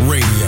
Radio,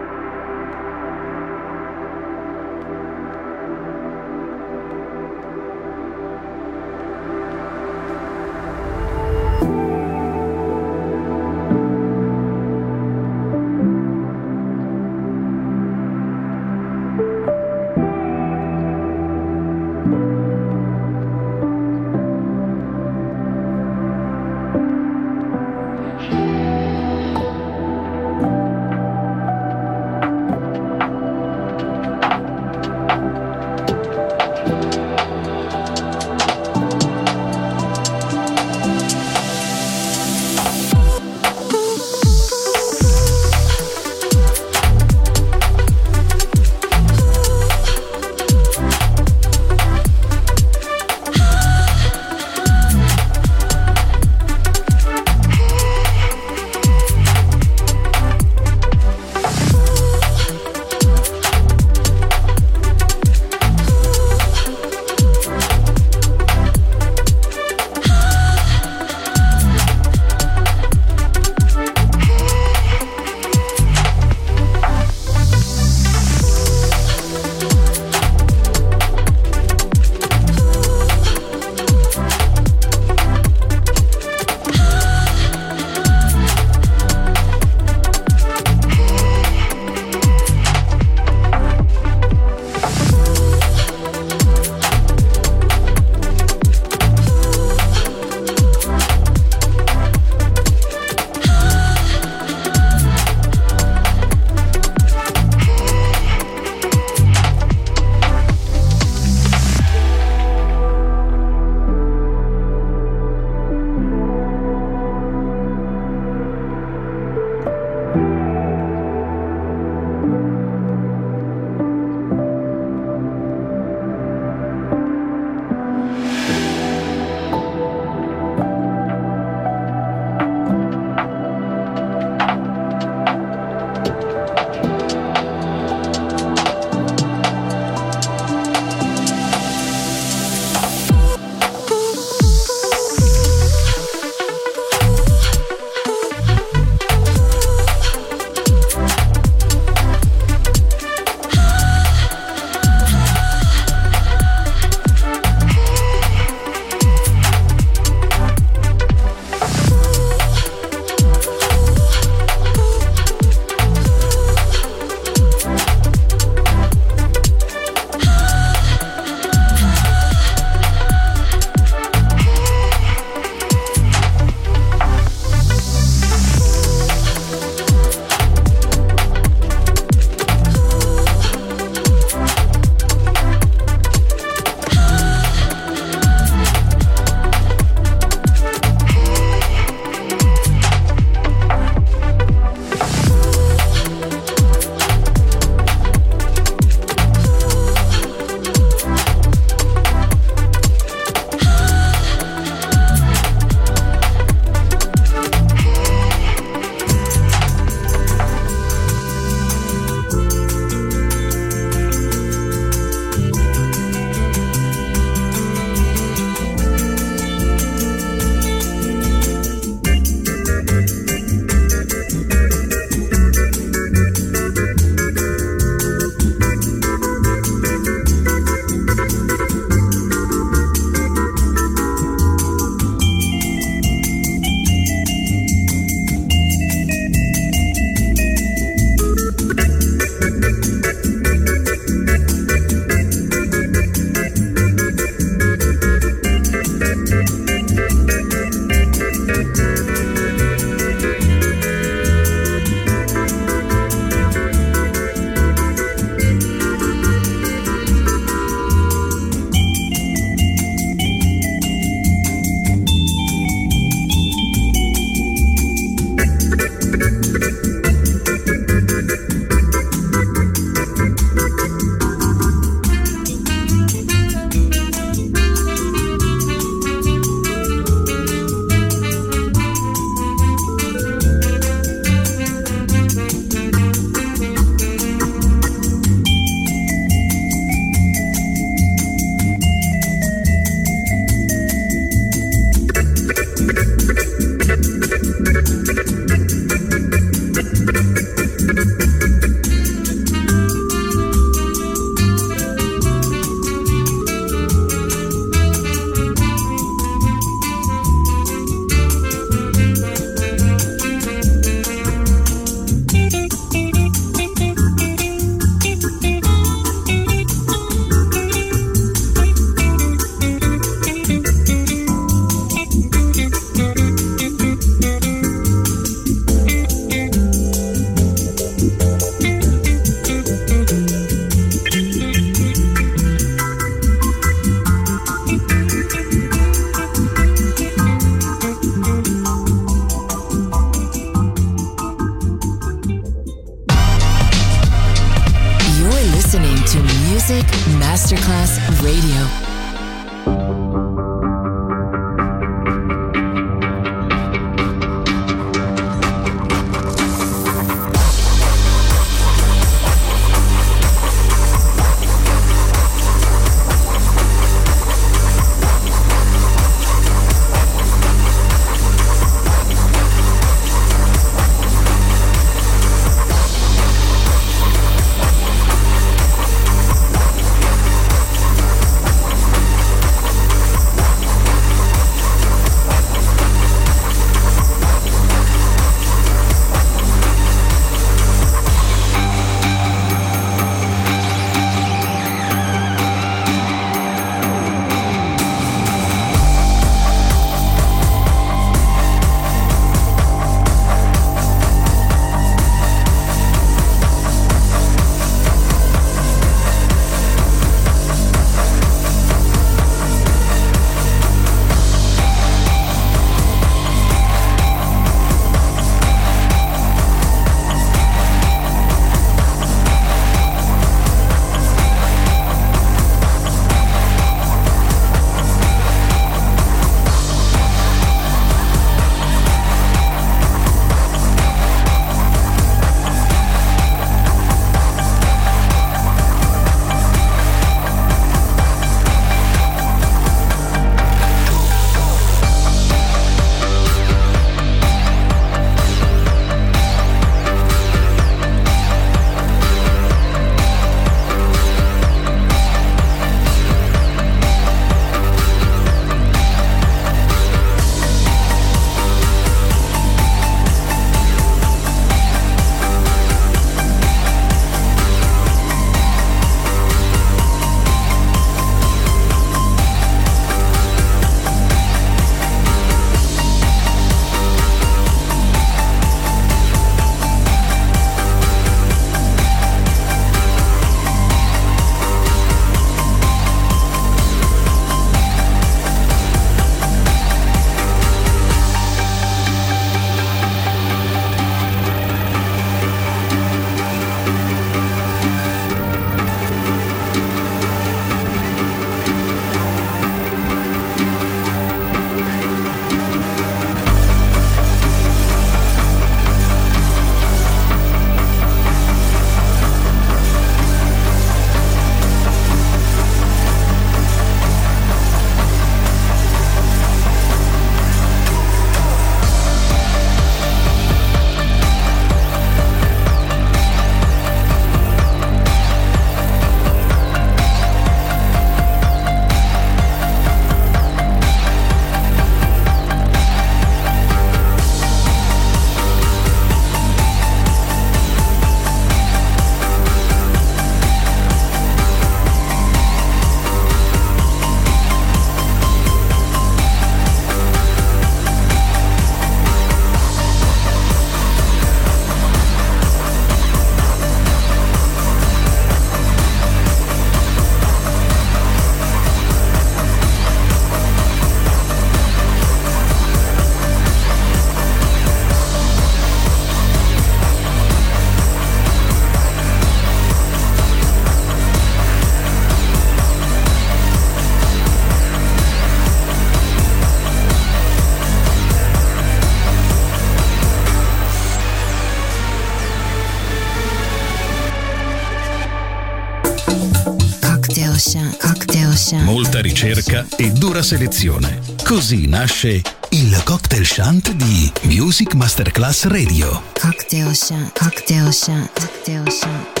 dura selezione. Così nasce il cocktail shant di Music Masterclass Radio. Cocktail shant, cocktail shant, cocktail shant.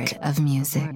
music.